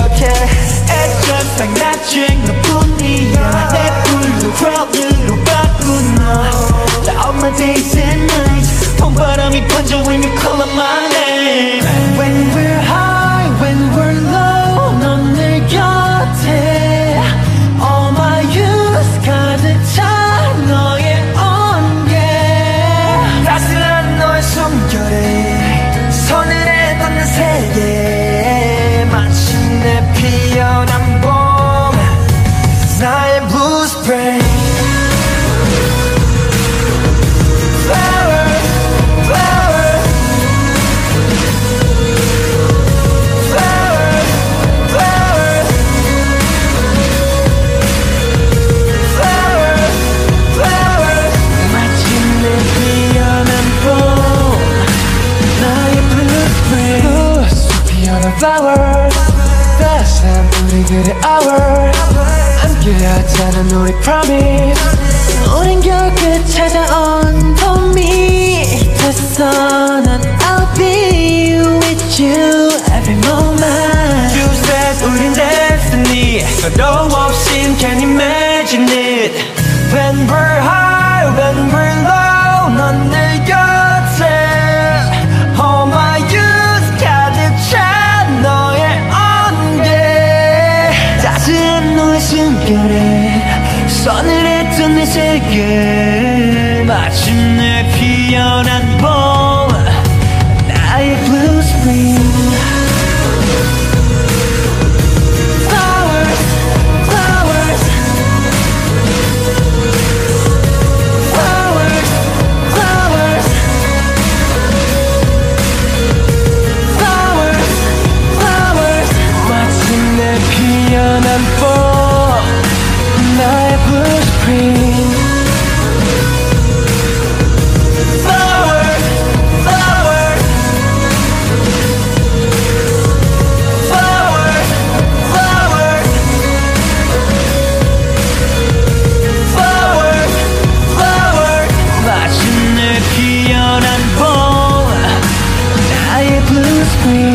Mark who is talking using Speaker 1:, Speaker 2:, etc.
Speaker 1: 안아준 늘 곁에
Speaker 2: It's just like magic 너뿐이야 내 blue world으로 바꾼 너 All my days and nights 봄바람이 번져 when you call my 숲 피어난 flowers 따스한 우리들의 hour 함께하자는 우리 promise 우린 결국 찾아온 봄이 됐어 난 I'll be with you every moment
Speaker 1: You said 우린 destiny 너도 없인 can't imagine it When we're high,
Speaker 2: 서늘했던 내 세계. 마침내 피어난 봄 마